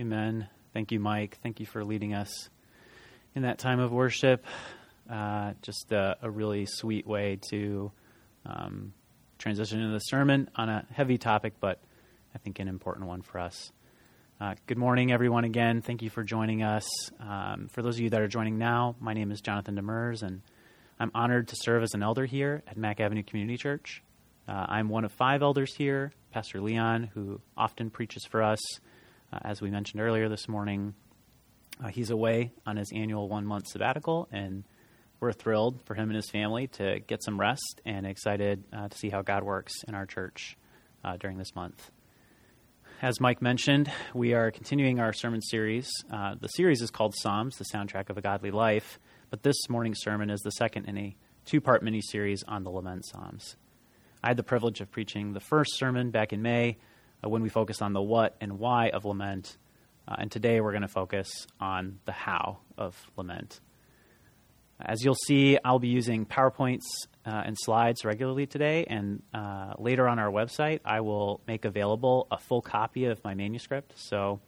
Amen. Thank you, Mike. Thank you for leading us in that time of worship. Uh, just a, a, really sweet way to um, transition into the sermon on a heavy topic, but I think an important one for us. Uh, good morning, everyone, again. Thank you for joining us. Um, for those of you that are joining now, my name is Jonathan Demers, and I'm honored to serve as an elder here at Mack Avenue Community Church. Uh, I'm one of five elders here, Pastor Leon, who often preaches for us uh, as we mentioned earlier this morning, uh, he's away on his annual one month sabbatical, and we're thrilled for him and his family to get some rest and excited uh, to see how God works in our church uh, during this month. As Mike mentioned, we are continuing our sermon series. Uh, the series is called Psalms, the soundtrack of a godly life, but this morning's sermon is the second in a two part mini series on the Lament Psalms. I had the privilege of preaching the first sermon back in May uh, when we focus on the what and why of lament. Uh, and today we're going to focus on the how of lament. As you'll see, I'll be using PowerPoints uh, and slides regularly today, and uh, later on our website, I will make available a full copy of my manuscript. So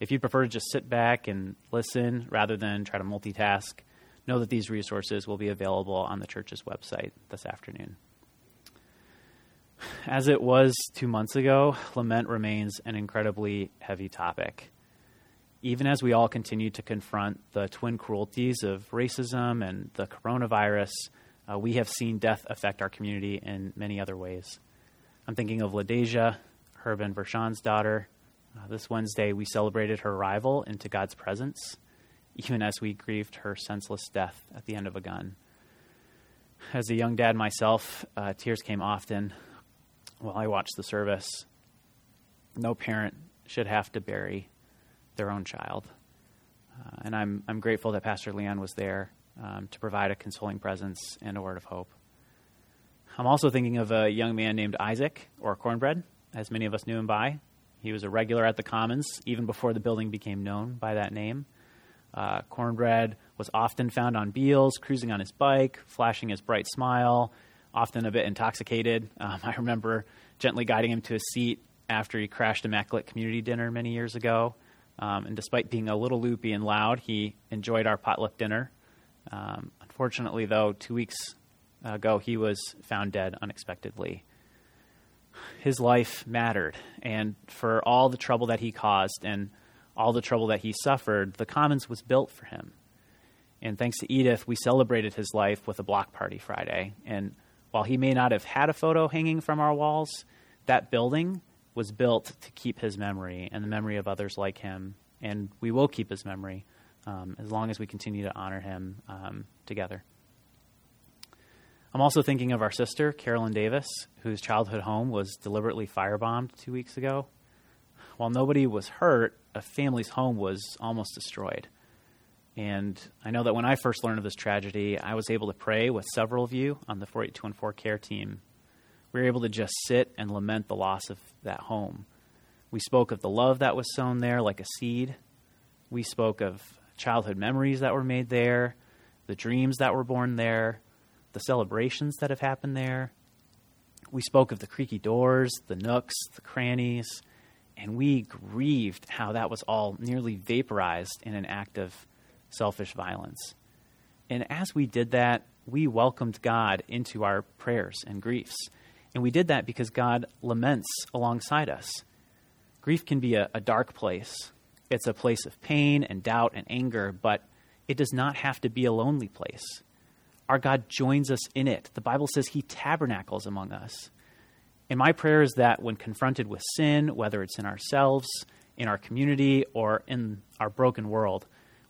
if you prefer to just sit back and listen rather than try to multitask, know that these resources will be available on the church's website this afternoon. As it was two months ago, lament remains an incredibly heavy topic. Even as we all continue to confront the twin cruelties of racism and the coronavirus, uh, we have seen death affect our community in many other ways. I'm thinking of LaDeja, Herb and Vershawn's daughter. Uh, this Wednesday, we celebrated her arrival into God's presence, even as we grieved her senseless death at the end of a gun. As a young dad myself, uh, tears came often while I watched the service. No parent should have to bury their own child. Uh, and I'm, I'm grateful that Pastor Leon was there um, to provide a consoling presence and a word of hope. I'm also thinking of a young man named Isaac, or Cornbread, as many of us knew him by. He was a regular at the Commons even before the building became known by that name. Uh, Cornbread was often found on Beals, cruising on his bike, flashing his bright smile, often a bit intoxicated. Um, I remember gently guiding him to a seat after he crashed a Immaculate Community Dinner many years ago. Um, and despite being a little loopy and loud, he enjoyed our potluck dinner. Um, unfortunately, though, two weeks ago, he was found dead unexpectedly. His life mattered, and for all the trouble that he caused and all the trouble that he suffered, the Commons was built for him. And thanks to Edith, we celebrated his life with a block party Friday. And while he may not have had a photo hanging from our walls, that building was built to keep his memory and the memory of others like him. And we will keep his memory um, as long as we continue to honor him um, together. I'm also thinking of our sister, Carolyn Davis, whose childhood home was deliberately firebombed two weeks ago. While nobody was hurt, a family's home was almost destroyed. And I know that when I first learned of this tragedy, I was able to pray with several of you on the 48214 care team. We were able to just sit and lament the loss of that home. We spoke of the love that was sown there like a seed. We spoke of childhood memories that were made there, the dreams that were born there, the celebrations that have happened there. We spoke of the creaky doors, the nooks, the crannies, and we grieved how that was all nearly vaporized in an act of selfish violence. And as we did that, we welcomed God into our prayers and griefs. And we did that because God laments alongside us. Grief can be a, a, dark place, it's a place of pain and doubt and anger, but it does not have to be a lonely place. Our God joins us in it. The Bible says he tabernacles among us. And my prayer is that when confronted with sin, whether it's in ourselves, in our community, or in our broken world,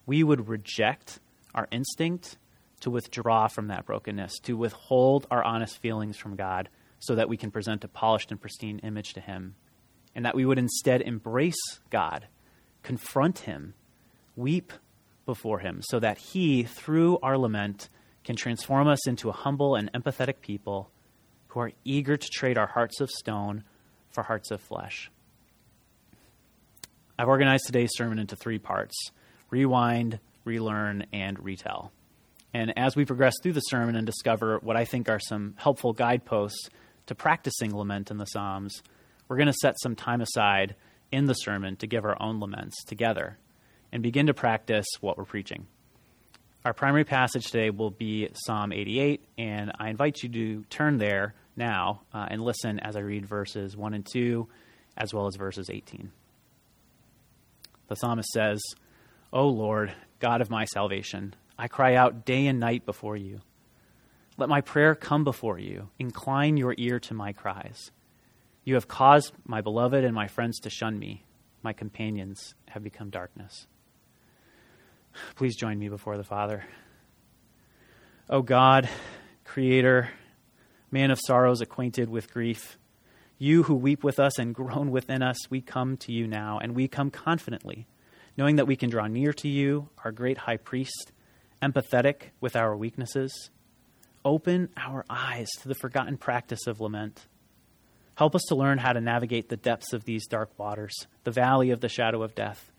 we would reject our instinct to withdraw from that brokenness, to withhold our honest feelings from God so that we can present a polished and pristine image to Him, and that we would instead embrace God, confront Him, weep before Him, so that He, through our lament, can transform us into a humble and empathetic people who are eager to trade our hearts of stone for hearts of flesh. I've organized today's sermon into three parts rewind, relearn, and retell. And as we progress through the sermon and discover what I think are some helpful guideposts to practicing lament in the Psalms, we're going to set some time aside in the sermon to give our own laments together and begin to practice what we're preaching. Our primary passage today will be Psalm 88, and I invite you to turn there now uh, and listen as I read verses 1 and 2, as well as verses 18. The psalmist says, O Lord, God of my salvation, I cry out day and night before you. Let my prayer come before you. Incline your ear to my cries. You have caused my beloved and my friends to shun me. My companions have become darkness. Please join me before the Father. O God, Creator, man of sorrows, acquainted with grief, you who weep with us and groan within us, we come to you now, and we come confidently, knowing that we can draw near to you, our great high priest, empathetic with our weaknesses. Open our eyes to the forgotten practice of lament. Help us to learn how to navigate the depths of these dark waters, the valley of the shadow of death,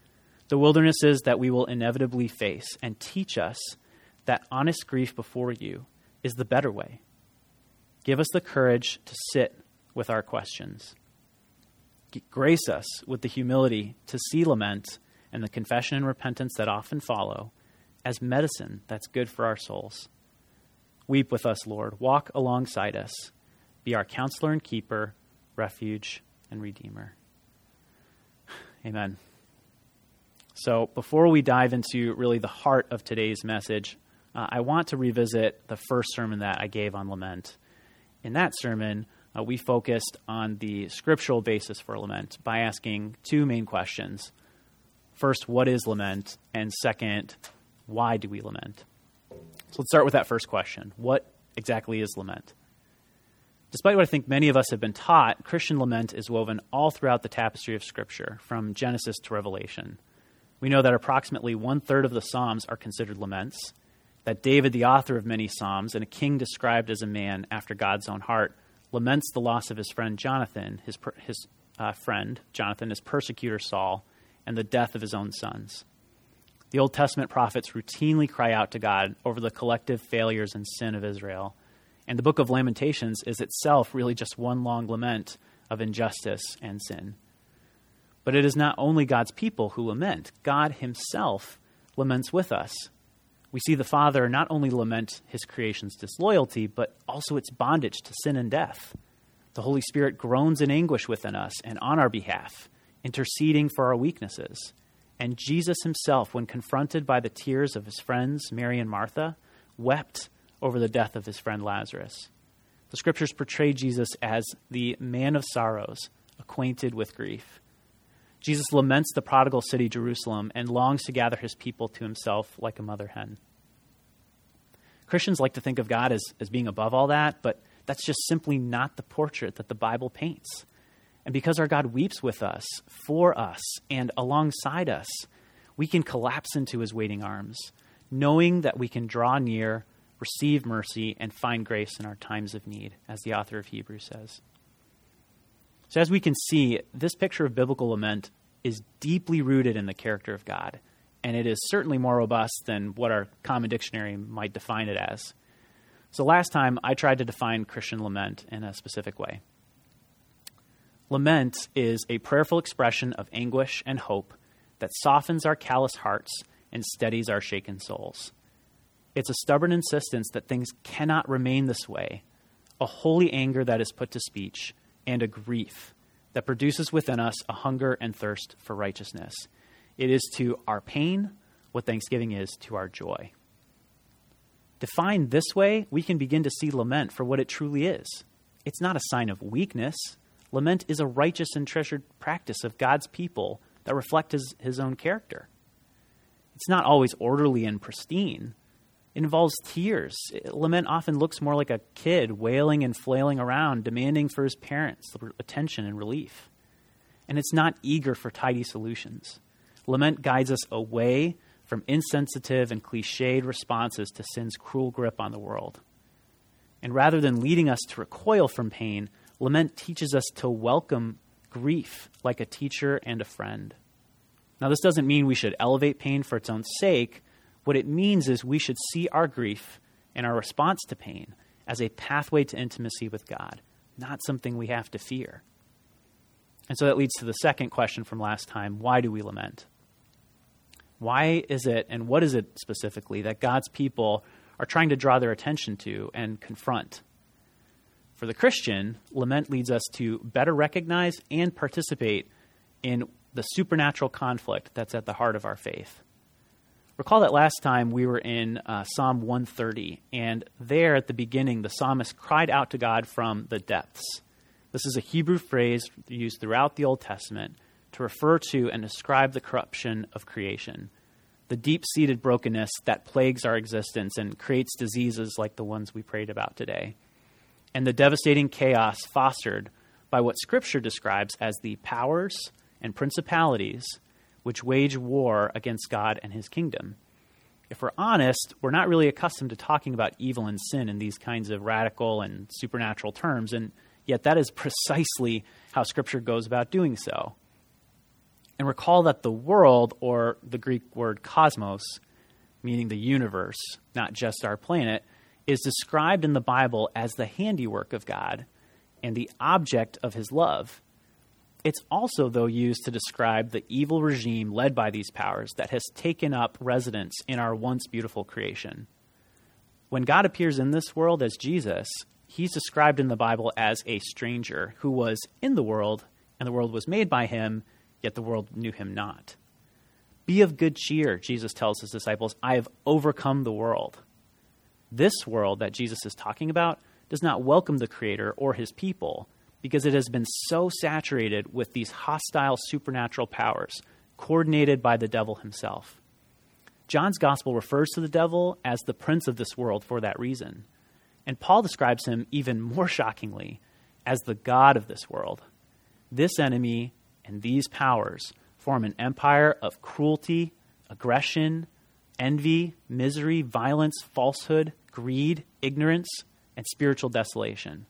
the wildernesses that we will inevitably face, and teach us that honest grief before you is the better way. Give us the courage to sit with our questions. Grace us with the humility to see lament and the confession and repentance that often follow as medicine that's good for our souls. Weep with us, Lord. Walk alongside us. Be our counselor and keeper, refuge and redeemer. Amen. So, before we dive into really the heart of today's message, uh, I want to revisit the first sermon that I gave on lament. In that sermon, uh, we focused on the scriptural basis for lament by asking two main questions. First, what is lament? And second, why do we lament? So let's start with that first question. What exactly is lament? Despite what I think many of us have been taught, Christian lament is woven all throughout the tapestry of Scripture, from Genesis to Revelation. We know that approximately one third of the Psalms are considered laments, that David, the author of many Psalms, and a king described as a man after God's own heart, laments the loss of his friend Jonathan, his, his uh, friend, Jonathan, his persecutor Saul, and the death of his own sons. The Old Testament prophets routinely cry out to God over the collective failures and sin of Israel. And the book of Lamentations is itself really just one long lament of injustice and sin. But it is not only God's people who lament, God Himself laments with us. We see the Father not only lament His creation's disloyalty, but also its bondage to sin and death. The Holy Spirit groans in anguish within us and on our behalf, interceding for our weaknesses. And Jesus Himself, when confronted by the tears of His friends, Mary and Martha, wept over the death of His friend Lazarus. The scriptures portray Jesus as the man of sorrows, acquainted with grief. Jesus laments the prodigal city, Jerusalem, and longs to gather his people to himself like a mother hen. Christians like to think of God as, as being above all that, but that's just simply not the portrait that the Bible paints. And because our God weeps with us, for us, and alongside us, we can collapse into his waiting arms, knowing that we can draw near, receive mercy, and find grace in our times of need, as the author of Hebrews says. So, as we can see, this picture of biblical lament is deeply rooted in the character of God, and it is certainly more robust than what our common dictionary might define it as. So, last time I tried to define Christian lament in a specific way. Lament is a prayerful expression of anguish and hope that softens our callous hearts and steadies our shaken souls. It's a stubborn insistence that things cannot remain this way, a holy anger that is put to speech, and a grief that produces within us a hunger and thirst for righteousness. It is to our pain what thanksgiving is to our joy. Defined this way, we can begin to see lament for what it truly is. It's not a sign of weakness. Lament is a righteous and treasured practice of God's people that reflect his, his own character. It's not always orderly and pristine, it involves tears. Lament often looks more like a kid wailing and flailing around, demanding for his parents attention and relief. And it's not eager for tidy solutions. Lament guides us away from insensitive and cliched responses to sin's cruel grip on the world. And rather than leading us to recoil from pain, lament teaches us to welcome grief like a teacher and a friend. Now, this doesn't mean we should elevate pain for its own sake what it means is we should see our grief and our response to pain as a pathway to intimacy with God, not something we have to fear. And so that leads to the second question from last time why do we lament? Why is it, and what is it specifically, that God's people are trying to draw their attention to and confront? For the Christian, lament leads us to better recognize and participate in the supernatural conflict that's at the heart of our faith. Recall that last time we were in uh, Psalm 130, and there at the beginning, the psalmist cried out to God from the depths. This is a Hebrew phrase used throughout the Old Testament to refer to and describe the corruption of creation, the deep seated brokenness that plagues our existence and creates diseases like the ones we prayed about today, and the devastating chaos fostered by what Scripture describes as the powers and principalities which wage war against God and his kingdom. If we're honest, we're not really accustomed to talking about evil and sin in these kinds of radical and supernatural terms, and yet that is precisely how Scripture goes about doing so. And recall that the world, or the Greek word cosmos, meaning the universe, not just our planet, is described in the Bible as the handiwork of God and the object of his love. It's also, though, used to describe the evil regime led by these powers that has taken up residence in our once beautiful creation. When God appears in this world as Jesus, he's described in the Bible as a stranger who was in the world, and the world was made by him, yet the world knew him not. Be of good cheer, Jesus tells his disciples, I have overcome the world. This world that Jesus is talking about does not welcome the Creator or his people because it has been so saturated with these hostile supernatural powers, coordinated by the devil himself. John's gospel refers to the devil as the prince of this world for that reason. And Paul describes him even more shockingly as the God of this world. This enemy and these powers form an empire of cruelty, aggression, envy, misery, violence, falsehood, greed, ignorance, and spiritual desolation.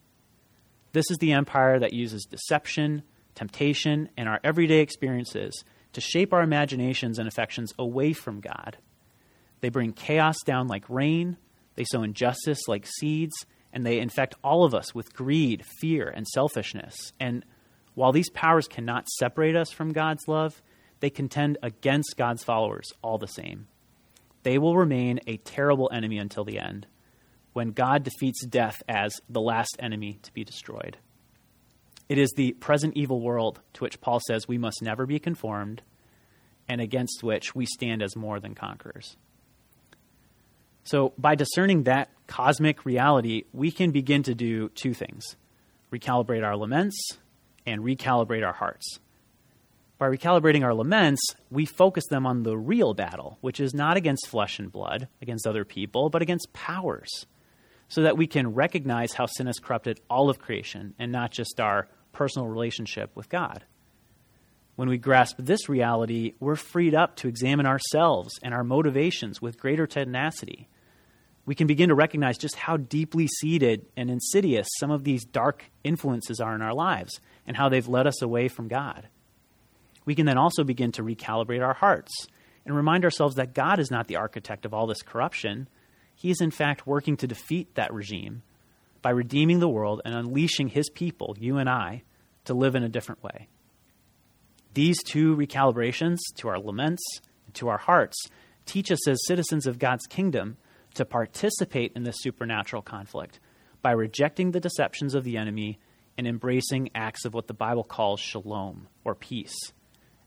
This is the empire that uses deception, temptation, and our everyday experiences to shape our imaginations and affections away from God. They bring chaos down like rain, they sow injustice like seeds, and they infect all of us with greed, fear, and selfishness. And while these powers cannot separate us from God's love, they contend against God's followers all the same. They will remain a terrible enemy until the end when God defeats death as the last enemy to be destroyed. It is the present evil world to which Paul says we must never be conformed and against which we stand as more than conquerors. So, by discerning that cosmic reality, we can begin to do two things recalibrate our laments and recalibrate our hearts. By recalibrating our laments, we focus them on the real battle, which is not against flesh and blood, against other people, but against powers so that we can recognize how sin has corrupted all of creation and not just our personal relationship with God. When we grasp this reality, we're freed up to examine ourselves and our motivations with greater tenacity. We can begin to recognize just how deeply seated and insidious some of these dark influences are in our lives and how they've led us away from God. We can then also begin to recalibrate our hearts and remind ourselves that God is not the architect of all this corruption, he is in fact working to defeat that regime by redeeming the world and unleashing his people, you and I, to live in a different way. These two recalibrations to our laments and to our hearts teach us as citizens of God's kingdom to participate in this supernatural conflict by rejecting the deceptions of the enemy and embracing acts of what the Bible calls shalom or peace,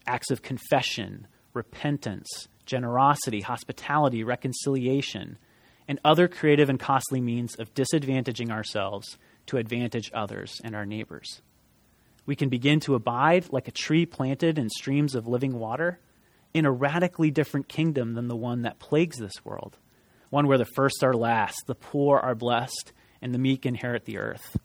acts of confession, repentance, generosity, hospitality, reconciliation, and other creative and costly means of disadvantaging ourselves to advantage others and our neighbors. We can begin to abide like a tree planted in streams of living water in a radically different kingdom than the one that plagues this world, one where the first are last, the poor are blessed, and the meek inherit the earth.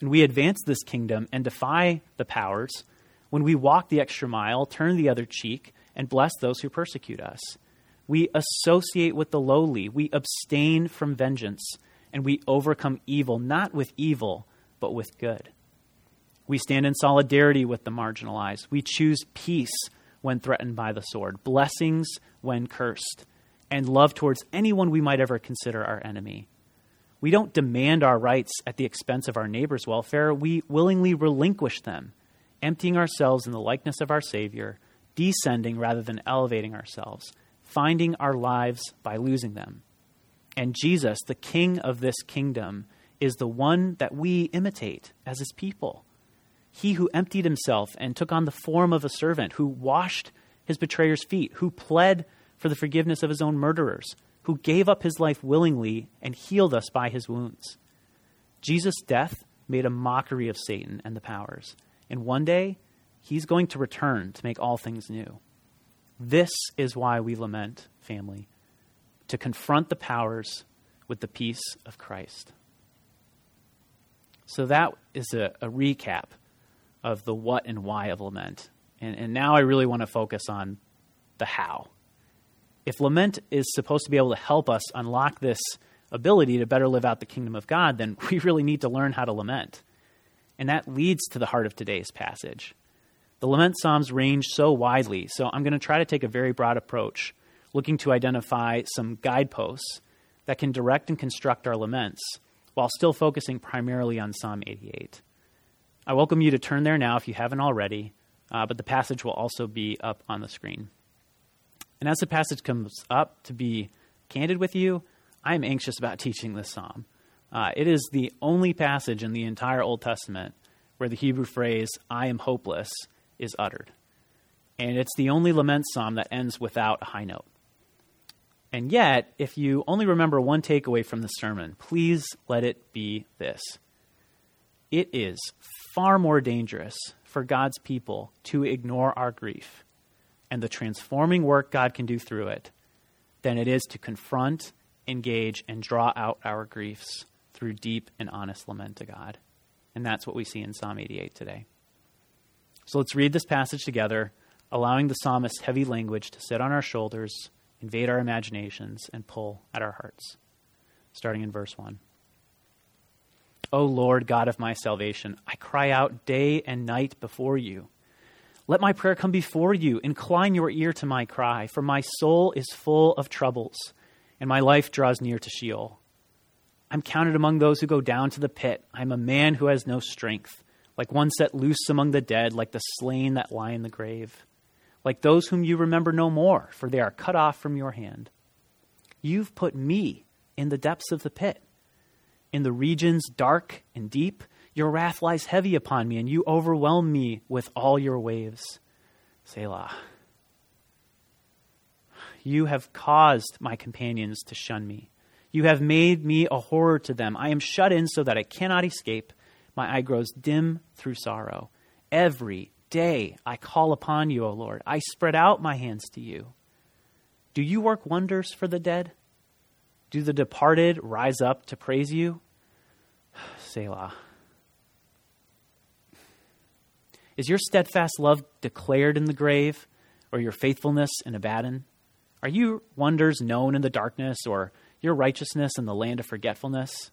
And we advance this kingdom and defy the powers when we walk the extra mile, turn the other cheek, and bless those who persecute us we associate with the lowly. We abstain from vengeance. And we overcome evil, not with evil, but with good. We stand in solidarity with the marginalized. We choose peace when threatened by the sword, blessings when cursed, and love towards anyone we might ever consider our enemy. We don't demand our rights at the expense of our neighbor's welfare. We willingly relinquish them emptying ourselves in the likeness of our Savior, descending rather than elevating ourselves, finding our lives by losing them. And Jesus, the King of this kingdom, is the one that we imitate as his people. He who emptied himself and took on the form of a servant, who washed his betrayer's feet, who pled for the forgiveness of his own murderers, who gave up his life willingly and healed us by his wounds. Jesus' death made a mockery of Satan and the powers, and one day he's going to return to make all things new. This is why we lament, family, to confront the powers with the peace of Christ. So that is a, a recap of the what and why of lament. And, and now I really want to focus on the how. If lament is supposed to be able to help us unlock this ability to better live out the kingdom of God, then we really need to learn how to lament. And that leads to the heart of today's passage. The lament psalms range so widely, so I'm going to try to take a very broad approach, looking to identify some guideposts that can direct and construct our laments while still focusing primarily on Psalm 88. I welcome you to turn there now if you haven't already, uh, but the passage will also be up on the screen. And as the passage comes up, to be candid with you, I'm anxious about teaching this psalm. Uh, it is the only passage in the entire Old Testament where the Hebrew phrase, I am hopeless, is uttered. And it's the only lament psalm that ends without a high note. And yet, if you only remember one takeaway from the sermon, please let it be this. It is far more dangerous for God's people to ignore our grief and the transforming work God can do through it than it is to confront, engage, and draw out our griefs through deep and honest lament to God. And that's what we see in Psalm 88 today. So let's read this passage together, allowing the psalmist's heavy language to sit on our shoulders, invade our imaginations, and pull at our hearts. Starting in verse 1. O Lord, God of my salvation, I cry out day and night before you. Let my prayer come before you. Incline your ear to my cry, for my soul is full of troubles, and my life draws near to Sheol. I'm counted among those who go down to the pit. I'm a man who has no strength, like one set loose among the dead, like the slain that lie in the grave, like those whom you remember no more, for they are cut off from your hand. You've put me in the depths of the pit in the regions dark and deep. Your wrath lies heavy upon me, and you overwhelm me with all your waves. Selah. You have caused my companions to shun me. You have made me a horror to them. I am shut in so that I cannot escape. My eye grows dim through sorrow. Every day I call upon you, O Lord. I spread out my hands to you. Do you work wonders for the dead? Do the departed rise up to praise you? Selah. Is your steadfast love declared in the grave, or your faithfulness in Abaddon? Are your wonders known in the darkness, or your righteousness in the land of forgetfulness?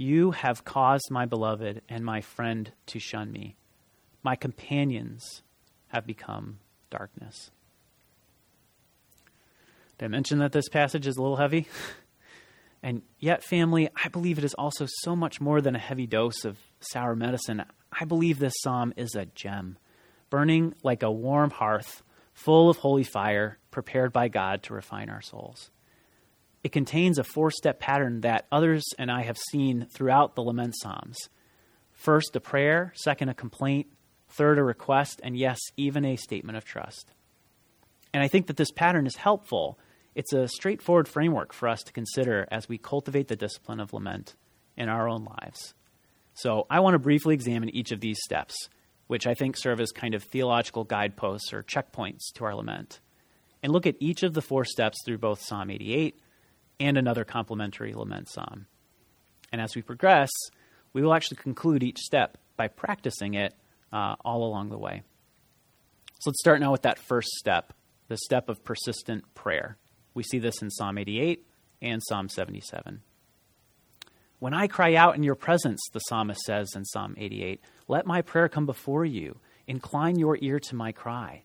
You have caused my beloved and my friend to shun me. My companions have become darkness. Did I mention that this passage is a little heavy? And yet, family, I believe it is also so much more than a heavy dose of sour medicine. I believe this psalm is a gem, burning like a warm hearth, full of holy fire, prepared by God to refine our souls. It contains a four step pattern that others and I have seen throughout the lament psalms. First, a prayer, second, a complaint, third, a request, and yes, even a statement of trust. And I think that this pattern is helpful it's a straightforward framework for us to consider as we cultivate the discipline of lament in our own lives. So, I want to briefly examine each of these steps, which I think serve as kind of theological guideposts or checkpoints to our lament, and look at each of the four steps through both Psalm 88 and another complementary lament psalm. And as we progress, we will actually conclude each step by practicing it uh, all along the way. So let's start now with that first step, the step of persistent prayer. We see this in Psalm 88 and Psalm 77. When I cry out in your presence, the psalmist says in Psalm 88, let my prayer come before you. Incline your ear to my cry.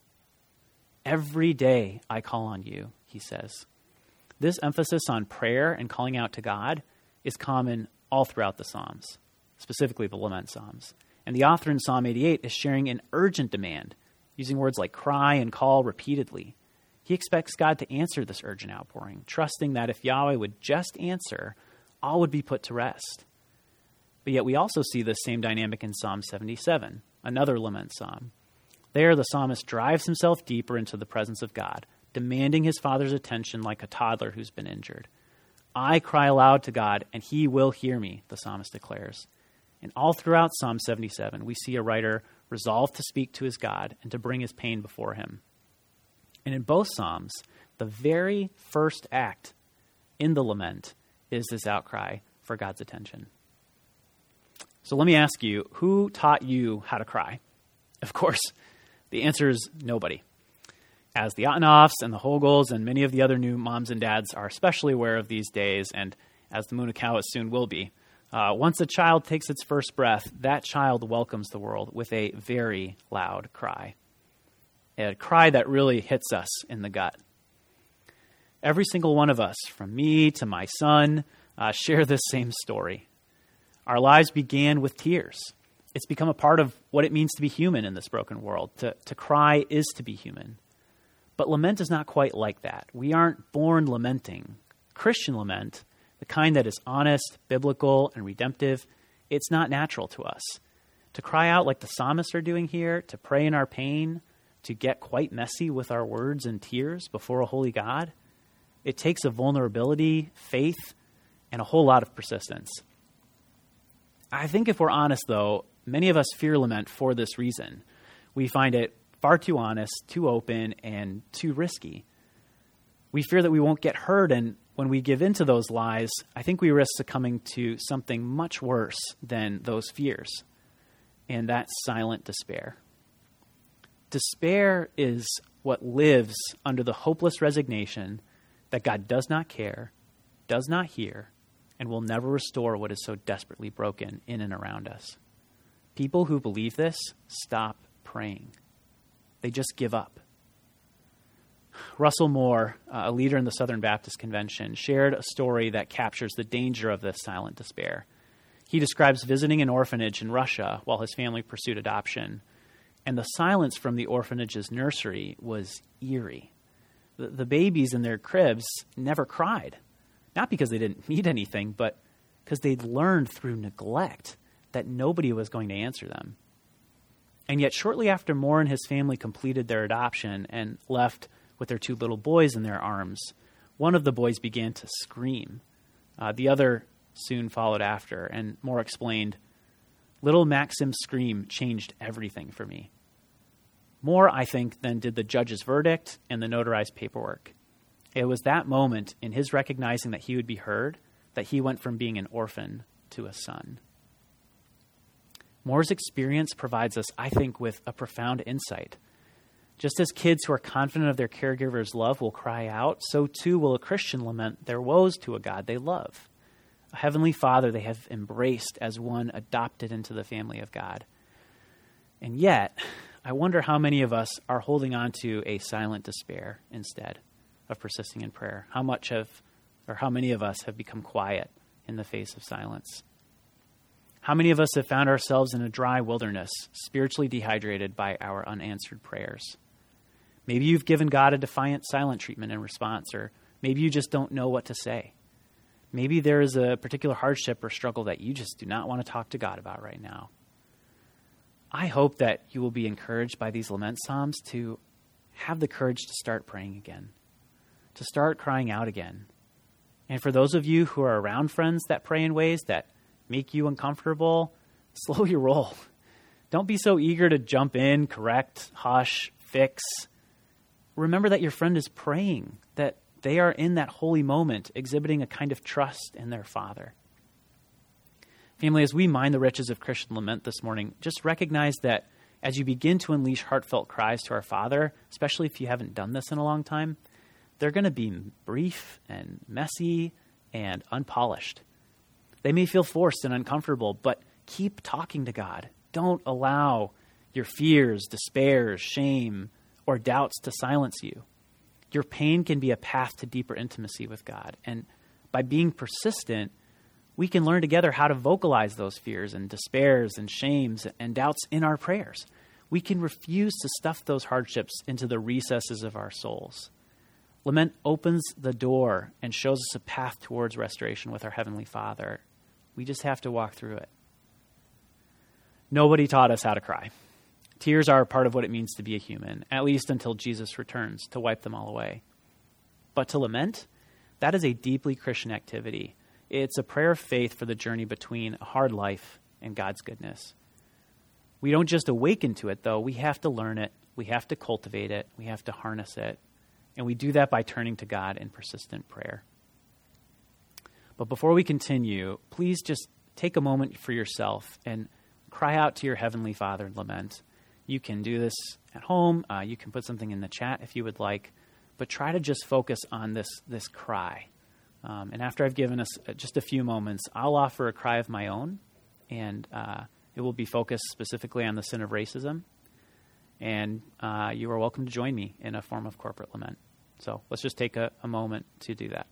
Every day I call on you, he says. This emphasis on prayer and calling out to God is common all throughout the Psalms, specifically the Lament Psalms. And the author in Psalm 88 is sharing an urgent demand, using words like cry and call repeatedly. He expects God to answer this urgent outpouring, trusting that if Yahweh would just answer, all would be put to rest. But yet we also see this same dynamic in Psalm 77, another lament psalm. There, the psalmist drives himself deeper into the presence of God, demanding his father's attention like a toddler who's been injured. I cry aloud to God, and he will hear me, the psalmist declares. And all throughout Psalm 77, we see a writer resolved to speak to his God and to bring his pain before him. And in both Psalms, the very first act in the lament is this outcry for God's attention. So let me ask you who taught you how to cry? Of course, the answer is nobody. As the Otanoffs and the Hogels and many of the other new moms and dads are especially aware of these days, and as the Munakawas soon will be, uh, once a child takes its first breath, that child welcomes the world with a very loud cry. A cry that really hits us in the gut. Every single one of us, from me to my son, uh, share this same story. Our lives began with tears. It's become a part of what it means to be human in this broken world. To, to cry is to be human. But lament is not quite like that. We aren't born lamenting. Christian lament the kind that is honest, biblical, and redemptive, it's not natural to us. To cry out like the psalmists are doing here, to pray in our pain, to get quite messy with our words and tears before a holy God, it takes a vulnerability, faith, and a whole lot of persistence. I think if we're honest, though, many of us fear lament for this reason. We find it far too honest, too open, and too risky. We fear that we won't get heard and when we give in to those lies, I think we risk succumbing to something much worse than those fears, and that's silent despair. Despair is what lives under the hopeless resignation that God does not care, does not hear, and will never restore what is so desperately broken in and around us. People who believe this stop praying, they just give up. Russell Moore, uh, a leader in the Southern Baptist Convention, shared a story that captures the danger of this silent despair. He describes visiting an orphanage in Russia while his family pursued adoption, and the silence from the orphanage's nursery was eerie. The, the babies in their cribs never cried, not because they didn't need anything, but because they'd learned through neglect that nobody was going to answer them. And yet, shortly after Moore and his family completed their adoption and left with their two little boys in their arms. One of the boys began to scream. Uh, the other soon followed after, and Moore explained Little Maxim's scream changed everything for me. More, I think, than did the judge's verdict and the notarized paperwork. It was that moment in his recognizing that he would be heard that he went from being an orphan to a son. Moore's experience provides us, I think, with a profound insight just as kids who are confident of their caregiver's love will cry out, so too will a Christian lament their woes to a God they love, a heavenly Father they have embraced as one adopted into the family of God. And yet, I wonder how many of us are holding on to a silent despair instead of persisting in prayer. How much have, or how many of us have become quiet in the face of silence? How many of us have found ourselves in a dry wilderness, spiritually dehydrated by our unanswered prayers? Maybe you've given God a defiant silent treatment in response, or maybe you just don't know what to say. Maybe there is a particular hardship or struggle that you just do not want to talk to God about right now. I hope that you will be encouraged by these lament psalms to have the courage to start praying again, to start crying out again. And for those of you who are around friends that pray in ways that make you uncomfortable, slow your roll. Don't be so eager to jump in, correct, hush, fix remember that your friend is praying, that they are in that holy moment exhibiting a kind of trust in their Father. Family, as we mind the riches of Christian lament this morning, just recognize that as you begin to unleash heartfelt cries to our Father, especially if you haven't done this in a long time, they're going to be brief and messy and unpolished. They may feel forced and uncomfortable, but keep talking to God. Don't allow your fears, despairs, shame, or doubts to silence you. Your pain can be a path to deeper intimacy with God. And by being persistent, we can learn together how to vocalize those fears and despairs and shames and doubts in our prayers. We can refuse to stuff those hardships into the recesses of our souls. Lament opens the door and shows us a path towards restoration with our Heavenly Father. We just have to walk through it. Nobody taught us how to cry. Tears are part of what it means to be a human, at least until Jesus returns to wipe them all away. But to lament, that is a deeply Christian activity. It's a prayer of faith for the journey between a hard life and God's goodness. We don't just awaken to it, though. We have to learn it, we have to cultivate it, we have to harness it. And we do that by turning to God in persistent prayer. But before we continue, please just take a moment for yourself and cry out to your Heavenly Father and lament. You can do this at home. Uh, you can put something in the chat if you would like, but try to just focus on this this cry. Um, and after I've given us uh, just a few moments, I'll offer a cry of my own, and uh, it will be focused specifically on the sin of racism. And uh, you are welcome to join me in a form of corporate lament. So let's just take a, a moment to do that.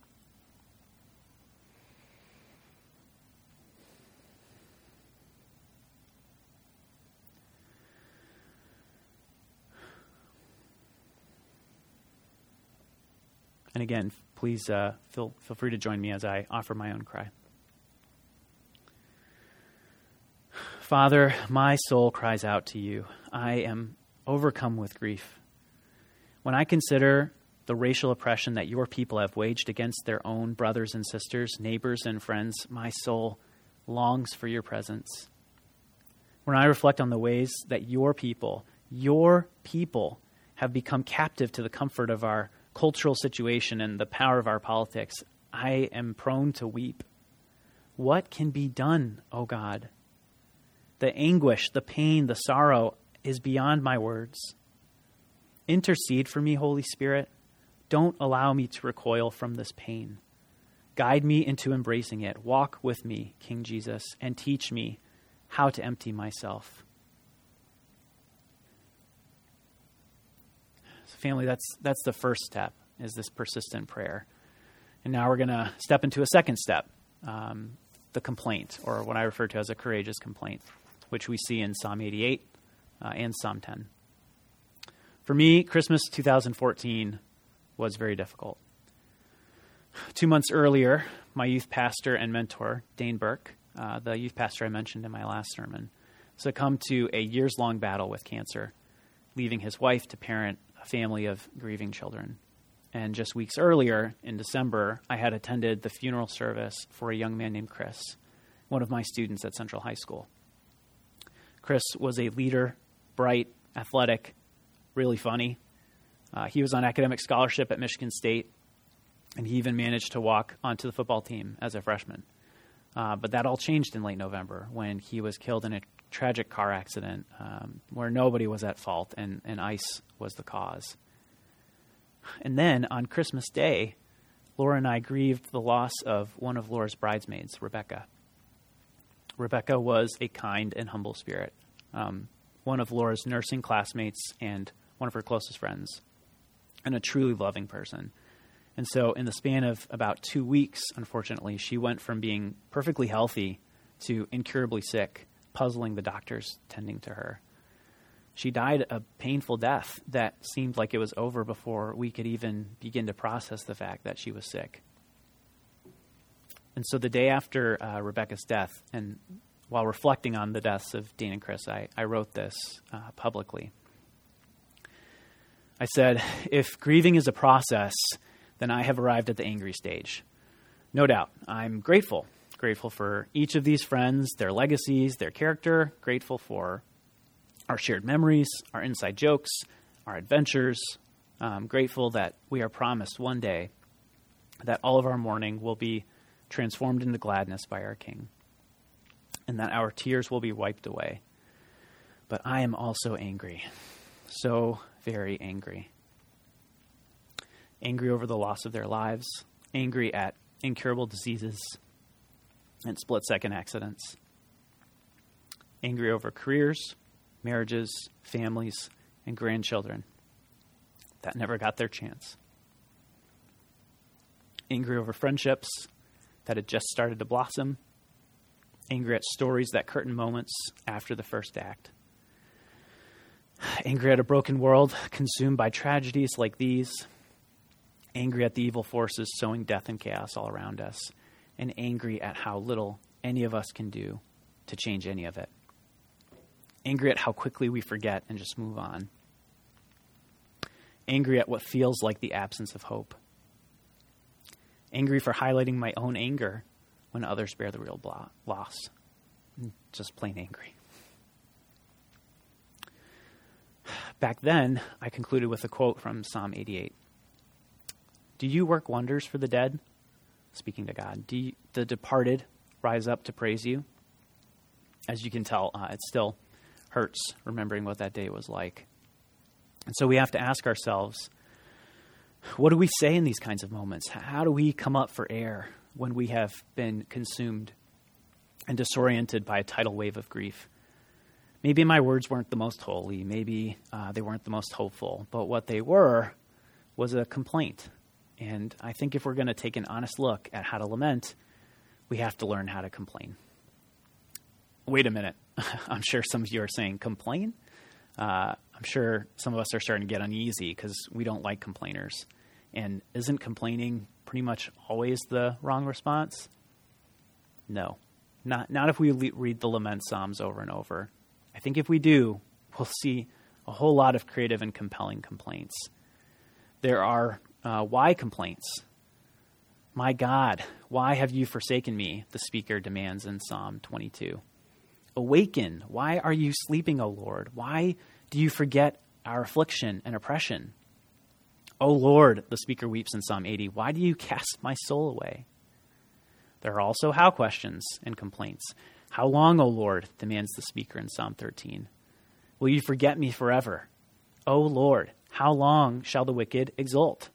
And again, please uh, feel, feel free to join me as I offer my own cry. Father, my soul cries out to you. I am overcome with grief. When I consider the racial oppression that your people have waged against their own brothers and sisters, neighbors and friends, my soul longs for your presence. When I reflect on the ways that your people, your people, have become captive to the comfort of our cultural situation and the power of our politics, I am prone to weep. What can be done, O God? The anguish, the pain, the sorrow is beyond my words. Intercede for me, Holy Spirit. Don't allow me to recoil from this pain. Guide me into embracing it. Walk with me, King Jesus, and teach me how to empty myself. Family, that's, that's the first step, is this persistent prayer. And now we're going to step into a second step, um, the complaint, or what I refer to as a courageous complaint, which we see in Psalm 88 uh, and Psalm 10. For me, Christmas 2014 was very difficult. Two months earlier, my youth pastor and mentor, Dane Burke, uh, the youth pastor I mentioned in my last sermon, succumbed to a years long battle with cancer, leaving his wife to parent a family of grieving children. And just weeks earlier, in December, I had attended the funeral service for a young man named Chris, one of my students at Central High School. Chris was a leader, bright, athletic, really funny. Uh, he was on academic scholarship at Michigan State, and he even managed to walk onto the football team as a freshman. Uh, but that all changed in late November when he was killed in a tragic car accident um, where nobody was at fault and, and ice was the cause. And then on Christmas Day, Laura and I grieved the loss of one of Laura's bridesmaids, Rebecca. Rebecca was a kind and humble spirit, um, one of Laura's nursing classmates and one of her closest friends, and a truly loving person. And so, in the span of about two weeks, unfortunately, she went from being perfectly healthy to incurably sick, puzzling the doctors tending to her. She died a painful death that seemed like it was over before we could even begin to process the fact that she was sick. And so, the day after uh, Rebecca's death, and while reflecting on the deaths of Dean and Chris, I, I wrote this uh, publicly. I said, If grieving is a process, then I have arrived at the angry stage. No doubt, I'm grateful. Grateful for each of these friends, their legacies, their character, grateful for our shared memories, our inside jokes, our adventures. I'm grateful that we are promised one day that all of our mourning will be transformed into gladness by our King, and that our tears will be wiped away. But I am also angry. So very angry. Angry over the loss of their lives, angry at incurable diseases and split second accidents, angry over careers, marriages, families, and grandchildren. That never got their chance, angry over friendships that had just started to blossom, angry at stories that curtain moments after the first act. Angry at a broken world consumed by tragedies like these, angry at the evil forces sowing death and chaos all around us, and angry at how little any of us can do to change any of it. Angry at how quickly we forget and just move on. Angry at what feels like the absence of hope. Angry for highlighting my own anger when others bear the real loss. Just plain angry. Back then, I concluded with a quote from Psalm 88 Do you work wonders for the dead? Speaking to God. Do the departed rise up to praise you? As you can tell, uh, it still hurts remembering what that day was like. And so we have to ask ourselves what do we say in these kinds of moments? How do we come up for air when we have been consumed and disoriented by a tidal wave of grief? maybe my words weren't the most holy, maybe uh, they weren't the most hopeful, but what they were was a complaint. And I think if we're going to take an honest look at how to lament, we have to learn how to complain. Wait a minute. I'm sure some of you are saying, complain? Uh, I'm sure some of us are starting to get uneasy because we don't like complainers. And isn't complaining pretty much always the wrong response? No. Not, not if we le- read the lament psalms over and over. I think if we do, we'll see a whole lot of creative and compelling complaints. There are uh, why complaints. My God, why have you forsaken me? The speaker demands in Psalm 22. Awaken. Why are you sleeping, O Lord? Why do you forget our affliction and oppression? O Lord, the speaker weeps in Psalm 80, why do you cast my soul away? There are also how questions and complaints. How long, O Lord, demands the speaker in Psalm 13. Will you forget me forever? O Lord, how long shall the wicked exult?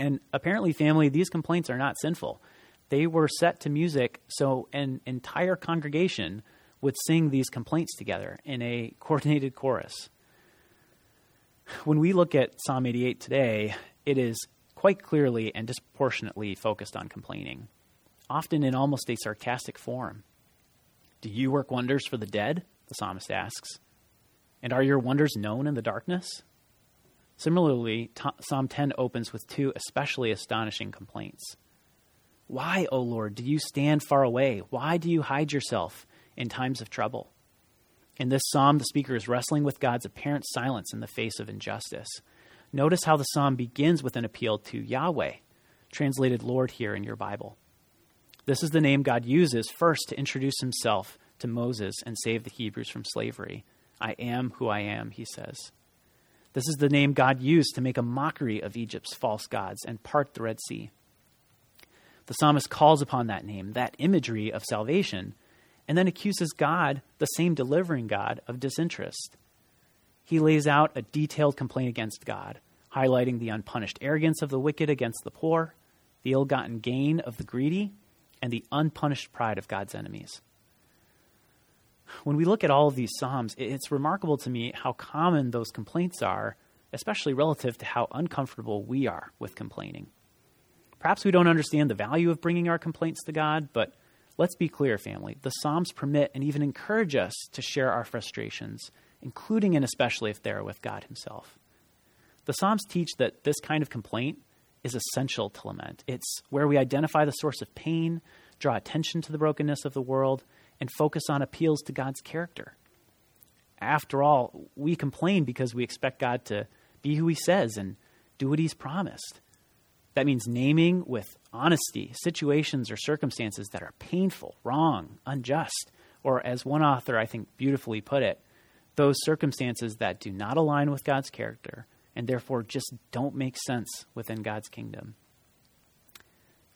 And apparently, family, these complaints are not sinful. They were set to music so an entire congregation would sing these complaints together in a coordinated chorus. When we look at Psalm 88 today, it is quite clearly and disproportionately focused on complaining, often in almost a sarcastic form. Do you work wonders for the dead? The psalmist asks. And are your wonders known in the darkness? Similarly, Psalm 10 opens with two especially astonishing complaints. Why, O Lord, do you stand far away? Why do you hide yourself in times of trouble? In this psalm, the speaker is wrestling with God's apparent silence in the face of injustice. Notice how the psalm begins with an appeal to Yahweh, translated Lord here in your Bible. This is the name God uses first to introduce himself to Moses and save the Hebrews from slavery. I am who I am, he says. This is the name God used to make a mockery of Egypt's false gods and part the Red Sea. The psalmist calls upon that name, that imagery of salvation, and then accuses God, the same delivering God, of disinterest. He lays out a detailed complaint against God, highlighting the unpunished arrogance of the wicked against the poor, the ill gotten gain of the greedy, and the unpunished pride of God's enemies. When we look at all of these Psalms, it's remarkable to me how common those complaints are, especially relative to how uncomfortable we are with complaining. Perhaps we don't understand the value of bringing our complaints to God, but let's be clear, family. The Psalms permit and even encourage us to share our frustrations, including and especially if they're with God Himself. The Psalms teach that this kind of complaint is essential to lament. It's where we identify the source of pain, draw attention to the brokenness of the world, and focus on appeals to God's character. After all, we complain because we expect God to be who He says and do what He's promised. That means naming with honesty situations or circumstances that are painful, wrong, unjust, or as one author I think beautifully put it, those circumstances that do not align with God's character and therefore just don't make sense within God's kingdom.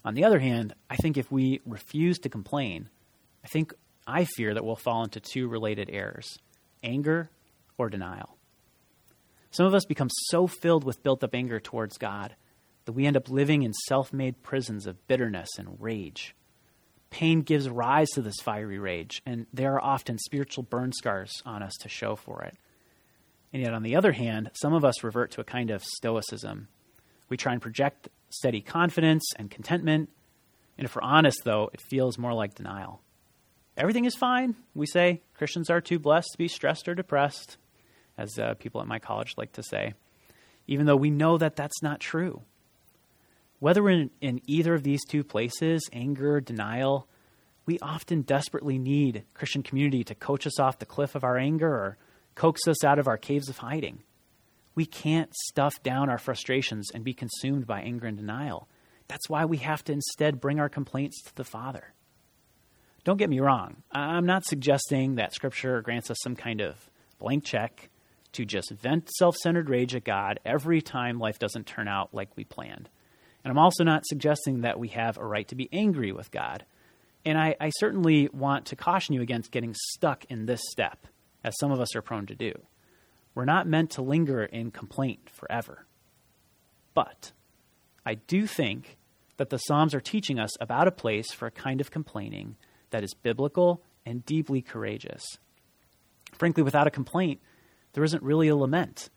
On the other hand, I think if we refuse to complain, I think I fear that we'll fall into two related errors anger or denial. Some of us become so filled with built up anger towards God that we end up living in self made prisons of bitterness and rage. Pain gives rise to this fiery rage, and there are often spiritual burn scars on us to show for it. And yet, on the other hand, some of us revert to a kind of stoicism. We try and project steady confidence and contentment, and if we're honest, though, it feels more like denial. Everything is fine, we say. Christians are too blessed to be stressed or depressed, as uh, people at my college like to say, even though we know that that's not true. Whether we're in, in either of these two places, anger, denial, we often desperately need Christian community to coach us off the cliff of our anger or coax us out of our caves of hiding. We can't stuff down our frustrations and be consumed by anger and denial. That's why we have to instead bring our complaints to the Father. Don't get me wrong, I'm not suggesting that Scripture grants us some kind of blank check to just vent self centered rage at God every time life doesn't turn out like we planned. And I'm also not suggesting that we have a right to be angry with God. And I, I certainly want to caution you against getting stuck in this step, as some of us are prone to do. We're not meant to linger in complaint forever. But I do think that the Psalms are teaching us about a place for a kind of complaining that is biblical and deeply courageous. Frankly, without a complaint, there isn't really a lament,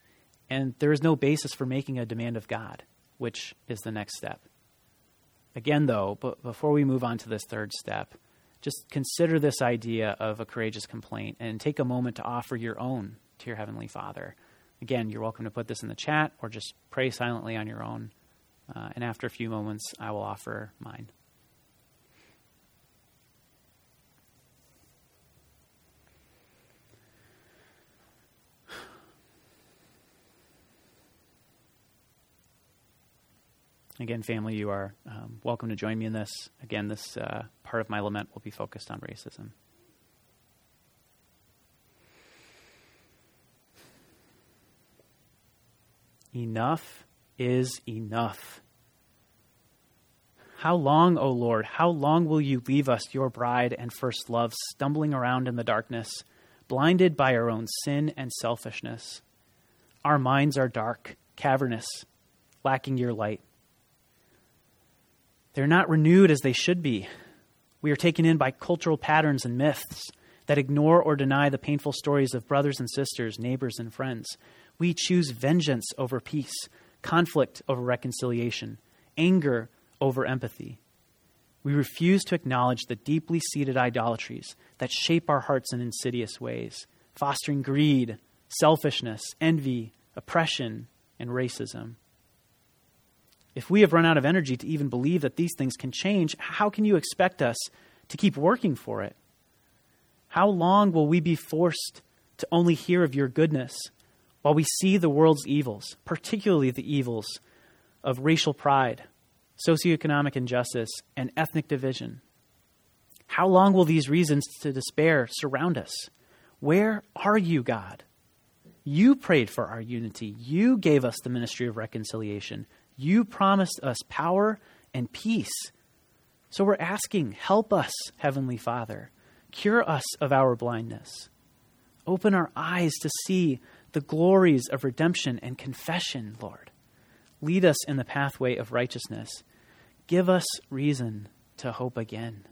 and there is no basis for making a demand of God, which is the next step. Again, though, but before we move on to this third step, just consider this idea of a courageous complaint and take a moment to offer your own to your Heavenly Father. Again, you're welcome to put this in the chat or just pray silently on your own. Uh, and after a few moments, I will offer mine. Again, family, you are um, welcome to join me in this. Again, this uh, part of my lament will be focused on racism. Enough is enough. How long, O Lord, how long will you leave us, your bride and first love, stumbling around in the darkness, blinded by our own sin and selfishness? Our minds are dark, cavernous, lacking your light. They're not renewed as they should be. We are taken in by cultural patterns and myths that ignore or deny the painful stories of brothers and sisters, neighbors and friends. We choose vengeance over peace, conflict over reconciliation, anger over empathy. We refuse to acknowledge the deeply seated idolatries that shape our hearts in insidious ways, fostering greed, selfishness, envy, oppression, and racism. If we have run out of energy to even believe that these things can change, how can you expect us to keep working for it? How long will we be forced to only hear of your goodness while we see the world's evils, particularly the evils of racial pride, socioeconomic injustice, and ethnic division. How long will these reasons to despair surround us? Where are you, God? You prayed for our unity. You gave us the ministry of reconciliation. You promised us power and peace. So we're asking, help us, Heavenly Father. Cure us of our blindness. Open our eyes to see the glories of redemption and confession, Lord. Lead us in the pathway of righteousness. Give us reason to hope again.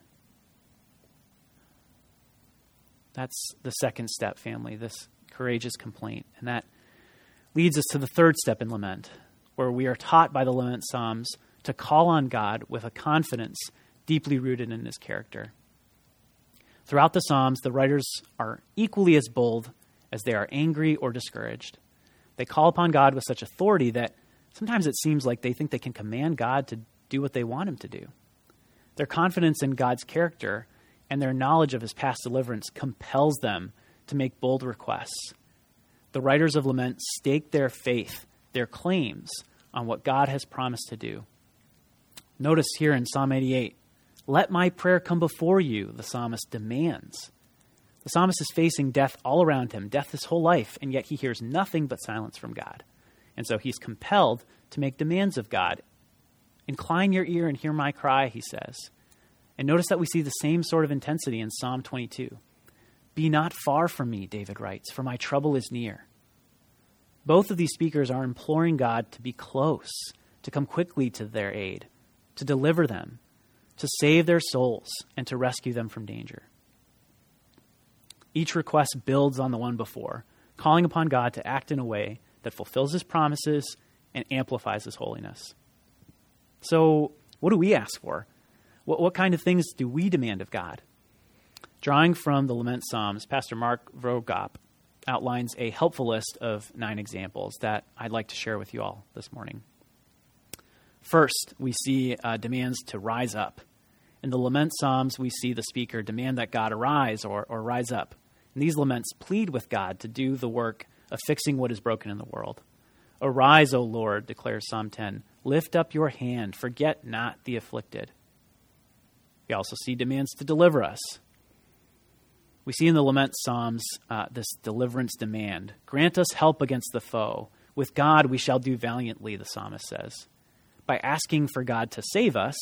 That's the second step, family, this courageous complaint. And that leads us to the third step in lament, where we are taught by the lament psalms to call on God with a confidence deeply rooted in his character. Throughout the Psalms, the writers are equally as bold as they are angry or discouraged. They call upon God with such authority that sometimes it seems like they think they can command God to do what they want him to do. Their confidence in God's character and their knowledge of his past deliverance compels them to make bold requests. The writers of lament stake their faith, their claims, on what God has promised to do. Notice here in Psalm 88 let my prayer come before you, the psalmist demands. The psalmist is facing death all around him, death his whole life, and yet he hears nothing but silence from God. And so he's compelled to make demands of God. Incline your ear and hear my cry, he says. And notice that we see the same sort of intensity in Psalm 22. Be not far from me, David writes, for my trouble is near. Both of these speakers are imploring God to be close, to come quickly to their aid, to deliver them, to save their souls, and to rescue them from danger. Each request builds on the one before, calling upon God to act in a way that fulfills his promises and amplifies his holiness. So, what do we ask for? What, what kind of things do we demand of God? Drawing from the Lament Psalms, Pastor Mark Vroegop outlines a helpful list of nine examples that I'd like to share with you all this morning. First, we see uh, demands to rise up. In the Lament Psalms, we see the speaker demand that God arise or, or rise up. And these laments plead with God to do the work of fixing what is broken in the world. Arise, O Lord, declares Psalm 10. Lift up your hand, forget not the afflicted. We also see demands to deliver us. We see in the lament psalms uh, this deliverance demand. Grant us help against the foe. With God we shall do valiantly, the psalmist says. By asking for God to save us,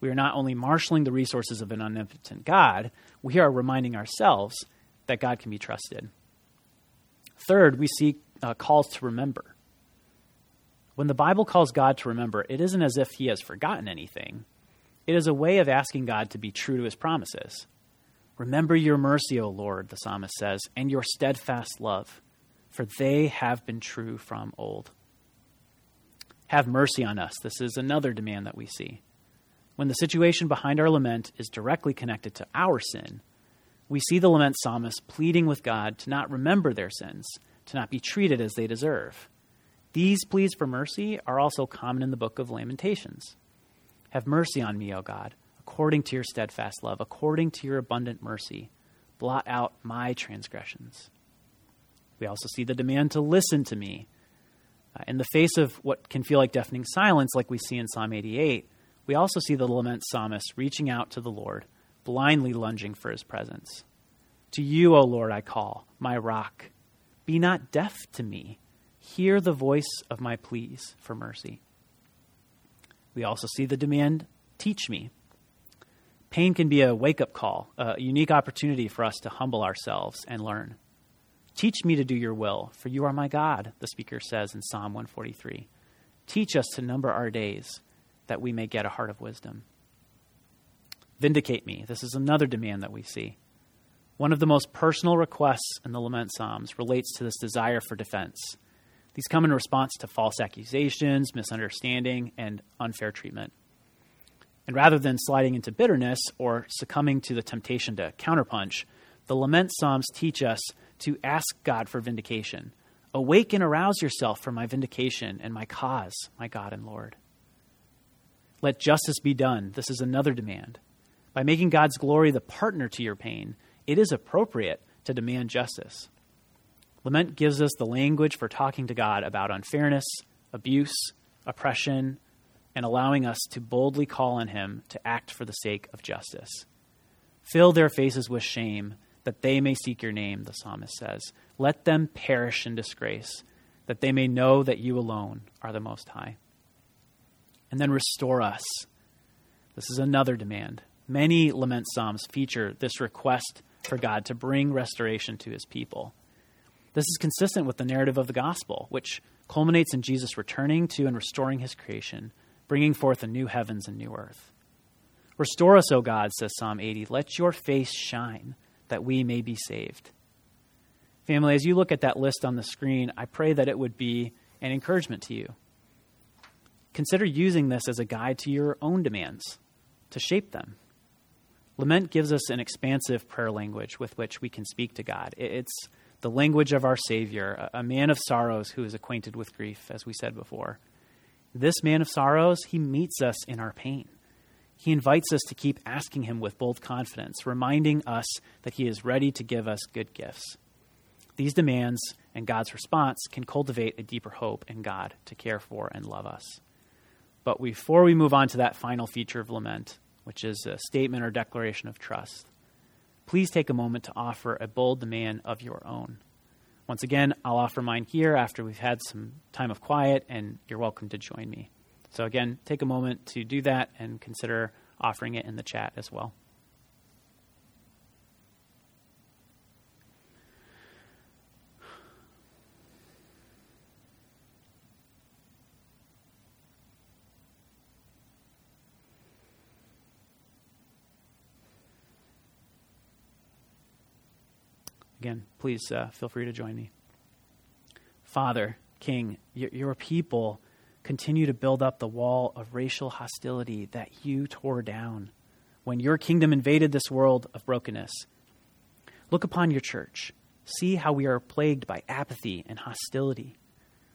we are not only marshaling the resources of an omnipotent God, we are reminding ourselves that God can be trusted. Third, we see uh, calls to remember. When the Bible calls God to remember, it isn't as if he has forgotten anything. It is a way of asking God to be true to his promises. Remember your mercy, O Lord, the psalmist says, and your steadfast love, for they have been true from old. Have mercy on us. This is another demand that we see. When the situation behind our lament is directly connected to our sin, we see the lament psalmist pleading with God to not remember their sins, to not be treated as they deserve. These pleas for mercy are also common in the book of Lamentations. Have mercy on me, O God, according to your steadfast love, according to your abundant mercy. Blot out my transgressions. We also see the demand to listen to me. Uh, in the face of what can feel like deafening silence, like we see in Psalm 88, we also see the lament psalmist reaching out to the Lord blindly lunging for his presence. To you, O Lord, I call, my rock. Be not deaf to me. Hear the voice of my pleas for mercy. We also see the demand teach me. Pain can be a wake up call, a unique opportunity for us to humble ourselves and learn. Teach me to do your will, for you are my God, the speaker says in Psalm 143. Teach us to number our days, that we may get a heart of wisdom. Vindicate me. This is another demand that we see. One of the most personal requests in the Lament Psalms relates to this desire for defense. These come in response to false accusations, misunderstanding, and unfair treatment. And rather than sliding into bitterness or succumbing to the temptation to counterpunch, the Lament Psalms teach us to ask God for vindication. Awake and arouse yourself for my vindication and my cause, my God and Lord. Let justice be done. This is another demand. By making God's glory the partner to your pain, it is appropriate to demand justice. Lament gives us the language for talking to God about unfairness, abuse, oppression, and allowing us to boldly call on Him to act for the sake of justice. Fill their faces with shame, that they may seek your name, the psalmist says. Let them perish in disgrace, that they may know that you alone are the Most High. And then restore us. This is another demand. Many lament psalms feature this request for God to bring restoration to his people. This is consistent with the narrative of the gospel, which culminates in Jesus returning to and restoring his creation, bringing forth a new heavens and new earth. Restore us, O God, says Psalm 80. Let your face shine, that we may be saved. Family, as you look at that list on the screen, I pray that it would be an encouragement to you. Consider using this as a guide to your own demands, to shape them. Lament gives us an expansive prayer language with which we can speak to God. It's the language of our Savior, a man of sorrows who is acquainted with grief, as we said before. This man of sorrows, he meets us in our pain. He invites us to keep asking him with bold confidence, reminding us that he is ready to give us good gifts. These demands and God's response can cultivate a deeper hope in God to care for and love us. But before we move on to that final feature of lament, which is a statement or declaration of trust. Please take a moment to offer a bold demand of your own. Once again, I'll offer mine here after we've had some time of quiet, and you're welcome to join me. So, again, take a moment to do that and consider offering it in the chat as well. Again, please uh, feel free to join me. Father, King, your, your people continue to build up the wall of racial hostility that you tore down when your kingdom invaded this world of brokenness. Look upon your church. See how we are plagued by apathy and hostility.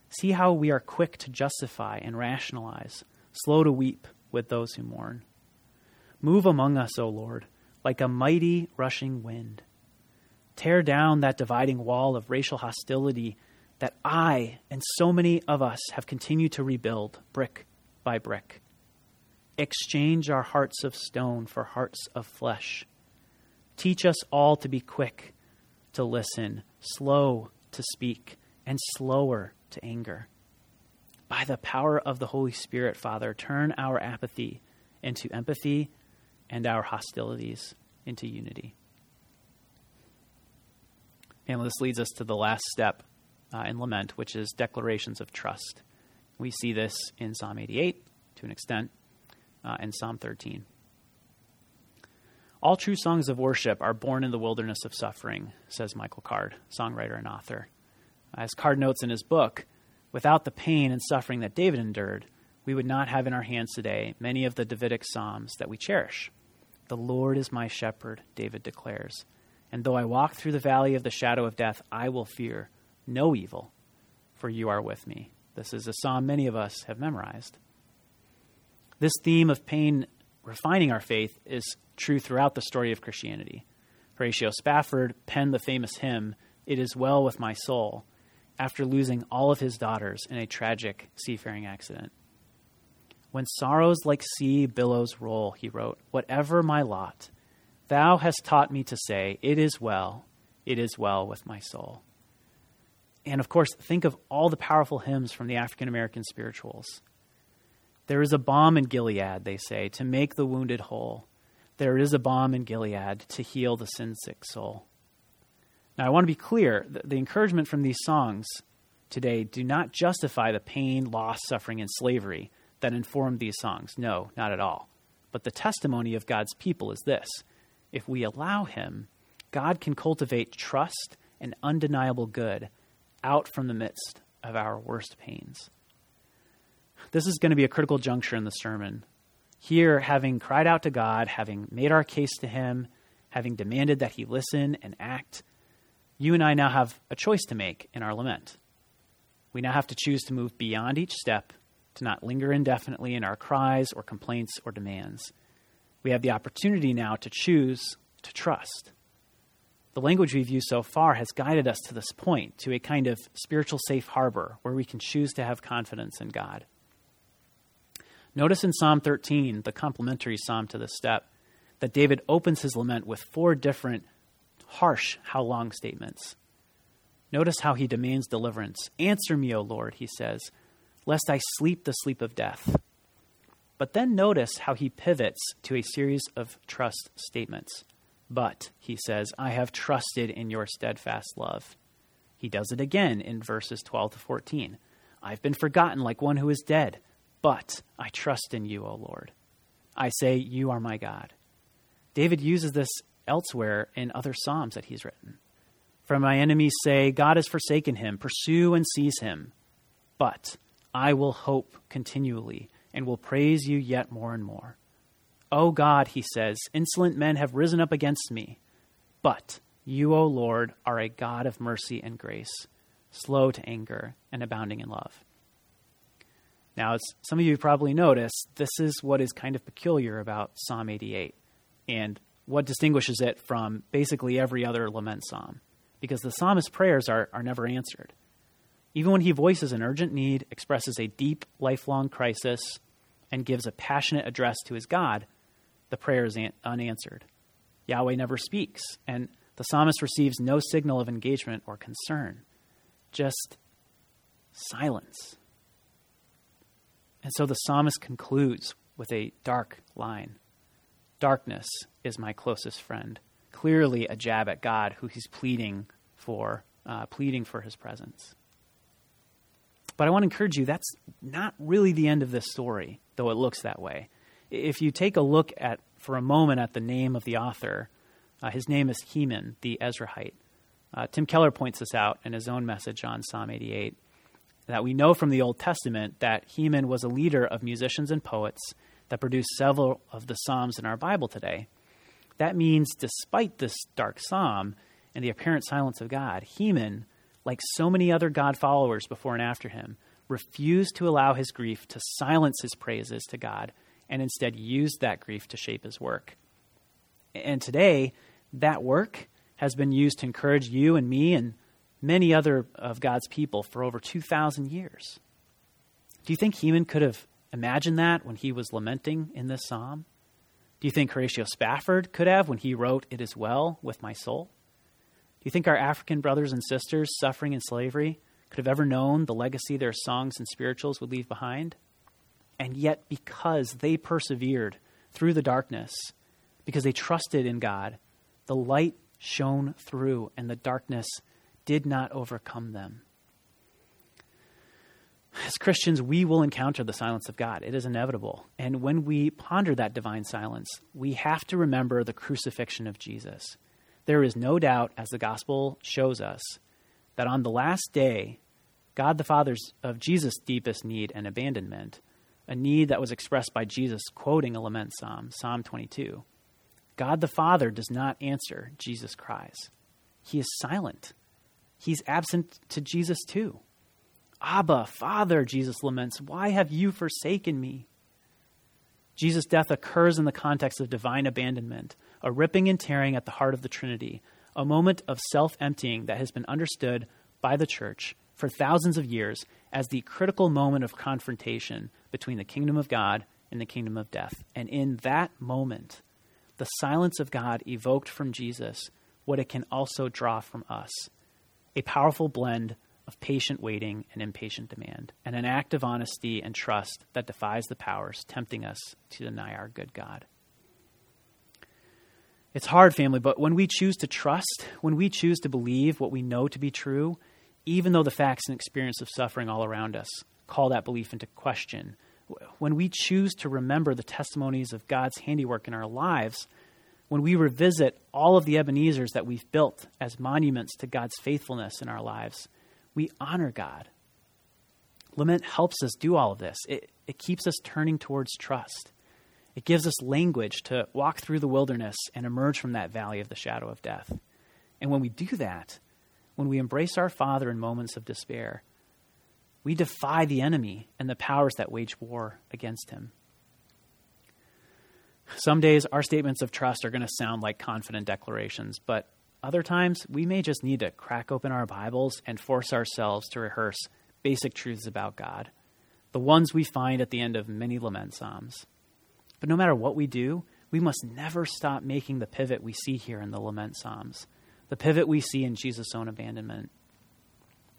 See how we are quick to justify and rationalize, slow to weep with those who mourn. Move among us, O Lord, like a mighty rushing wind. Tear down that dividing wall of racial hostility that I and so many of us have continued to rebuild brick by brick. Exchange our hearts of stone for hearts of flesh. Teach us all to be quick to listen, slow to speak, and slower to anger. By the power of the Holy Spirit, Father, turn our apathy into empathy and our hostilities into unity. And this leads us to the last step uh, in lament, which is declarations of trust. We see this in Psalm 88 to an extent, uh, and Psalm 13. All true songs of worship are born in the wilderness of suffering, says Michael Card, songwriter and author. As Card notes in his book, without the pain and suffering that David endured, we would not have in our hands today many of the Davidic psalms that we cherish. The Lord is my shepherd, David declares. And though I walk through the valley of the shadow of death, I will fear no evil, for you are with me. This is a psalm many of us have memorized. This theme of pain refining our faith is true throughout the story of Christianity. Horatio Spafford penned the famous hymn, It Is Well With My Soul, after losing all of his daughters in a tragic seafaring accident. When sorrows like sea billows roll, he wrote, Whatever my lot, thou hast taught me to say, It is well, it is well with my soul. And of course, think of all the powerful hymns from the African American spirituals. There is a balm in Gilead, they say, to make the wounded whole. There is a balm in Gilead to heal the sin sick soul. Now, I want to be clear the, the encouragement from these songs today do not justify the pain, loss, suffering, and slavery that informed these songs. No, not at all. But the testimony of God's people is this if we allow Him, God can cultivate trust and undeniable good out from the midst of our worst pains. This is going to be a critical juncture in the sermon. Here, having cried out to God, having made our case to Him, having demanded that He listen and act, you and I now have a choice to make in our lament. We now have to choose to move beyond each step, to not linger indefinitely in our cries or complaints or demands. We have the opportunity now to choose to trust the language we've used so far has guided us to this point, to a kind of spiritual safe harbor where we can choose to have confidence in God. Notice in Psalm 13, the complementary psalm to this step, that David opens his lament with four different harsh how long statements. Notice how he demands deliverance. Answer me, O Lord, he says, lest I sleep the sleep of death. But then notice how he pivots to a series of trust statements. But, he says, I have trusted in your steadfast love. He does it again in verses 12 to 14. I've been forgotten like one who is dead, but I trust in you, O Lord. I say, You are my God. David uses this elsewhere in other Psalms that he's written. For my enemies say, God has forsaken him, pursue and seize him. But I will hope continually and will praise you yet more and more. O God, he says, insolent men have risen up against me. But you, O Lord, are a God of mercy and grace, slow to anger and abounding in love. Now, as some of you probably noticed, this is what is kind of peculiar about Psalm 88 and what distinguishes it from basically every other lament psalm, because the psalmist's prayers are, are never answered. Even when he voices an urgent need, expresses a deep, lifelong crisis, and gives a passionate address to his God, the prayer is unanswered. Yahweh never speaks, and the psalmist receives no signal of engagement or concern, just silence. And so the psalmist concludes with a dark line Darkness is my closest friend. Clearly, a jab at God who he's pleading for, uh, pleading for his presence. But I want to encourage you that's not really the end of this story, though it looks that way if you take a look at for a moment at the name of the author, uh, his name is Heman, the Ezrahite. Uh, Tim Keller points this out in his own message on Psalm 88 that we know from the Old Testament that Heman was a leader of musicians and poets that produced several of the Psalms in our Bible today. That means, despite this dark psalm and the apparent silence of God, Heman, like so many other God followers before and after him, refused to allow his grief to silence his praises to God and instead used that grief to shape his work. And today, that work has been used to encourage you and me and many other of God's people for over 2,000 years. Do you think Heman could have imagined that when he was lamenting in this psalm? Do you think Horatio Spafford could have when he wrote, It is well with my soul? Do you think our African brothers and sisters suffering in slavery could have ever known the legacy their songs and spirituals would leave behind? And yet, because they persevered through the darkness, because they trusted in God, the light shone through and the darkness did not overcome them. As Christians, we will encounter the silence of God. It is inevitable. And when we ponder that divine silence, we have to remember the crucifixion of Jesus. There is no doubt, as the gospel shows us, that on the last day, God the Father's of Jesus' deepest need and abandonment, a need that was expressed by Jesus quoting a lament psalm, Psalm 22. God the Father does not answer Jesus' cries. He is silent. He's absent to Jesus too. Abba, Father, Jesus laments, why have you forsaken me? Jesus' death occurs in the context of divine abandonment, a ripping and tearing at the heart of the Trinity, a moment of self emptying that has been understood by the church for thousands of years as the critical moment of confrontation between the kingdom of God and the kingdom of death. And in that moment, the silence of God evoked from Jesus what it can also draw from us a powerful blend of patient waiting and impatient demand, and an act of honesty and trust that defies the powers tempting us to deny our good God. It's hard, family, but when we choose to trust, when we choose to believe what we know to be true, even though the facts and experience of suffering all around us call that belief into question, when we choose to remember the testimonies of God's handiwork in our lives, when we revisit all of the Ebenezer's that we've built as monuments to God's faithfulness in our lives, we honor God. Lament helps us do all of this. It, it keeps us turning towards trust. It gives us language to walk through the wilderness and emerge from that valley of the shadow of death. And when we do that, when we embrace our Father in moments of despair, we defy the enemy and the powers that wage war against him. Some days, our statements of trust are going to sound like confident declarations, but other times, we may just need to crack open our Bibles and force ourselves to rehearse basic truths about God, the ones we find at the end of many lament psalms. But no matter what we do, we must never stop making the pivot we see here in the lament psalms, the pivot we see in Jesus' own abandonment.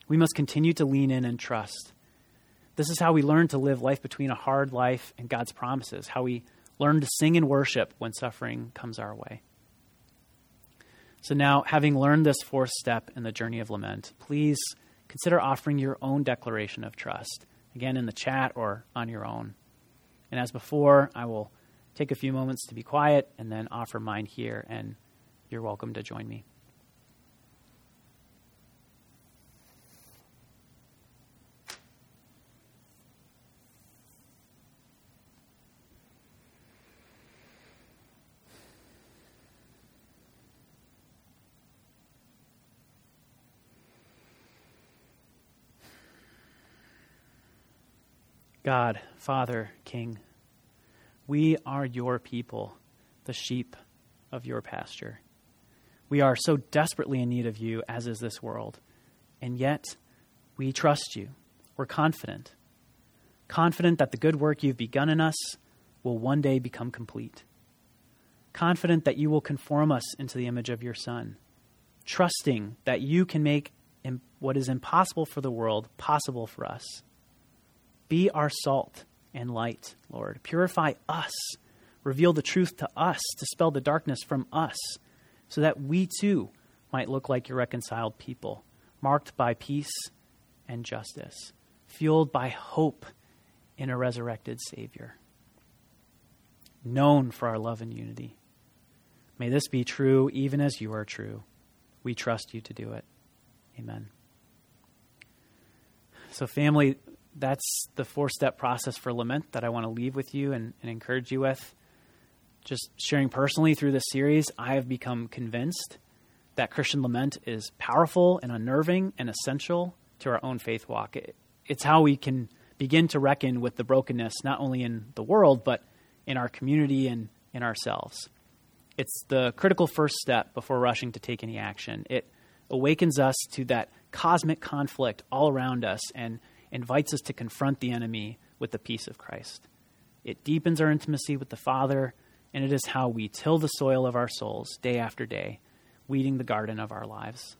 We must continue to lean in and trust. This is how we learn to live life between a hard life and God's promises, how we learn to sing and worship when suffering comes our way. So, now, having learned this fourth step in the journey of lament, please consider offering your own declaration of trust, again in the chat or on your own. And as before, I will take a few moments to be quiet and then offer mine here, and you're welcome to join me. God, Father, King, we are your people, the sheep of your pasture. We are so desperately in need of you, as is this world, and yet we trust you. We're confident. Confident that the good work you've begun in us will one day become complete. Confident that you will conform us into the image of your Son. Trusting that you can make what is impossible for the world possible for us be our salt and light, Lord. Purify us. Reveal the truth to us, dispel the darkness from us, so that we too might look like your reconciled people, marked by peace and justice, fueled by hope in a resurrected Savior, known for our love and unity. May this be true even as you are true. We trust you to do it. Amen. So, family, that's the four step process for lament that I want to leave with you and, and encourage you with. Just sharing personally through this series, I have become convinced that Christian lament is powerful and unnerving and essential to our own faith walk. It, it's how we can begin to reckon with the brokenness, not only in the world, but in our community and in ourselves. It's the critical first step before rushing to take any action. It awakens us to that cosmic conflict all around us and invites us to confront the enemy with the peace of Christ. It deepens our intimacy with the Father, and it is how we till the soil of our souls day after day, weeding the garden of our lives,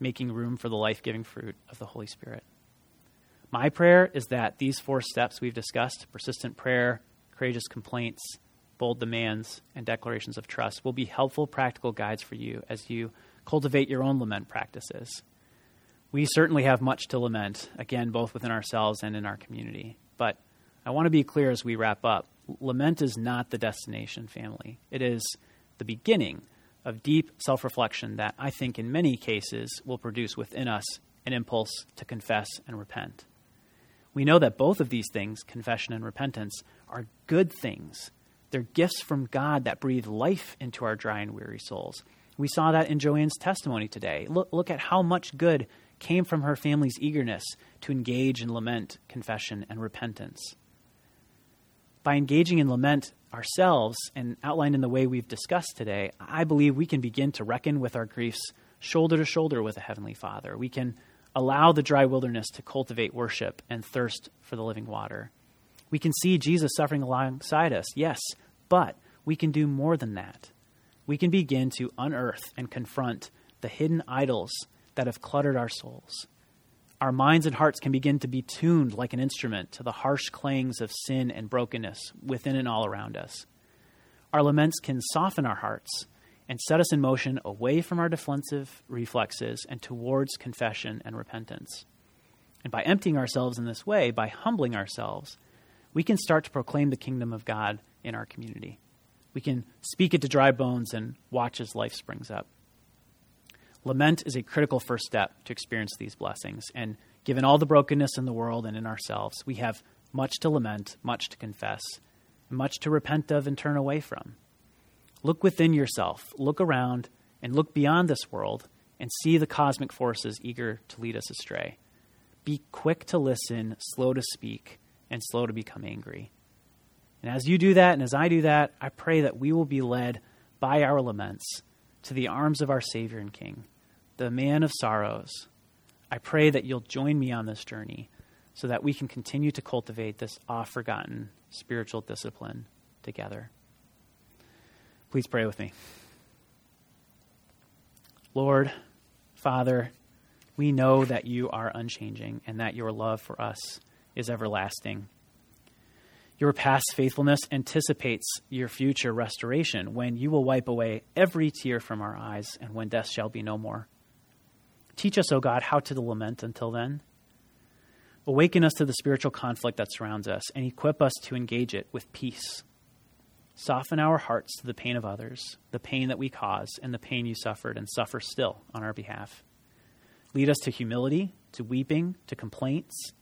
making room for the life giving fruit of the Holy Spirit. My prayer is that these four steps we've discussed persistent prayer, courageous complaints, bold demands, and declarations of trust will be helpful practical guides for you as you cultivate your own lament practices. We certainly have much to lament, again, both within ourselves and in our community. But I want to be clear as we wrap up lament is not the destination, family. It is the beginning of deep self reflection that I think in many cases will produce within us an impulse to confess and repent. We know that both of these things, confession and repentance, are good things. They're gifts from God that breathe life into our dry and weary souls. We saw that in Joanne's testimony today. Look, look at how much good came from her family's eagerness to engage in lament, confession, and repentance. By engaging in lament ourselves and outlined in the way we've discussed today, I believe we can begin to reckon with our griefs shoulder to shoulder with a Heavenly Father. We can allow the dry wilderness to cultivate worship and thirst for the living water. We can see Jesus suffering alongside us, yes, but we can do more than that. We can begin to unearth and confront the hidden idols that have cluttered our souls. Our minds and hearts can begin to be tuned like an instrument to the harsh clangs of sin and brokenness within and all around us. Our laments can soften our hearts and set us in motion away from our defensive reflexes and towards confession and repentance. And by emptying ourselves in this way, by humbling ourselves, we can start to proclaim the kingdom of God in our community. We can speak it to dry bones and watch as life springs up. Lament is a critical first step to experience these blessings. And given all the brokenness in the world and in ourselves, we have much to lament, much to confess, and much to repent of and turn away from. Look within yourself, look around, and look beyond this world and see the cosmic forces eager to lead us astray. Be quick to listen, slow to speak, and slow to become angry. And as you do that, and as I do that, I pray that we will be led by our laments to the arms of our Savior and King, the man of sorrows. I pray that you'll join me on this journey so that we can continue to cultivate this oft forgotten spiritual discipline together. Please pray with me. Lord, Father, we know that you are unchanging and that your love for us is everlasting. Your past faithfulness anticipates your future restoration when you will wipe away every tear from our eyes and when death shall be no more. Teach us, O God, how to lament until then. Awaken us to the spiritual conflict that surrounds us and equip us to engage it with peace Soften our hearts to the pain of others, the pain that we cause, and the pain you suffered and suffer still on our behalf. Lead us to humility, to weeping, to complaints,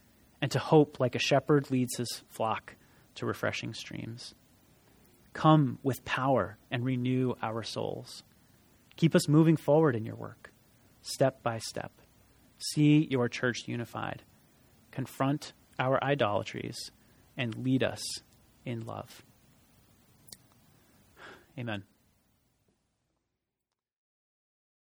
and to hope like a shepherd leads his flock to refreshing streams. Come with power and renew our souls. Keep us moving forward in your work, step by step. See your church unified. Confront our idolatries and lead us in love. Amen.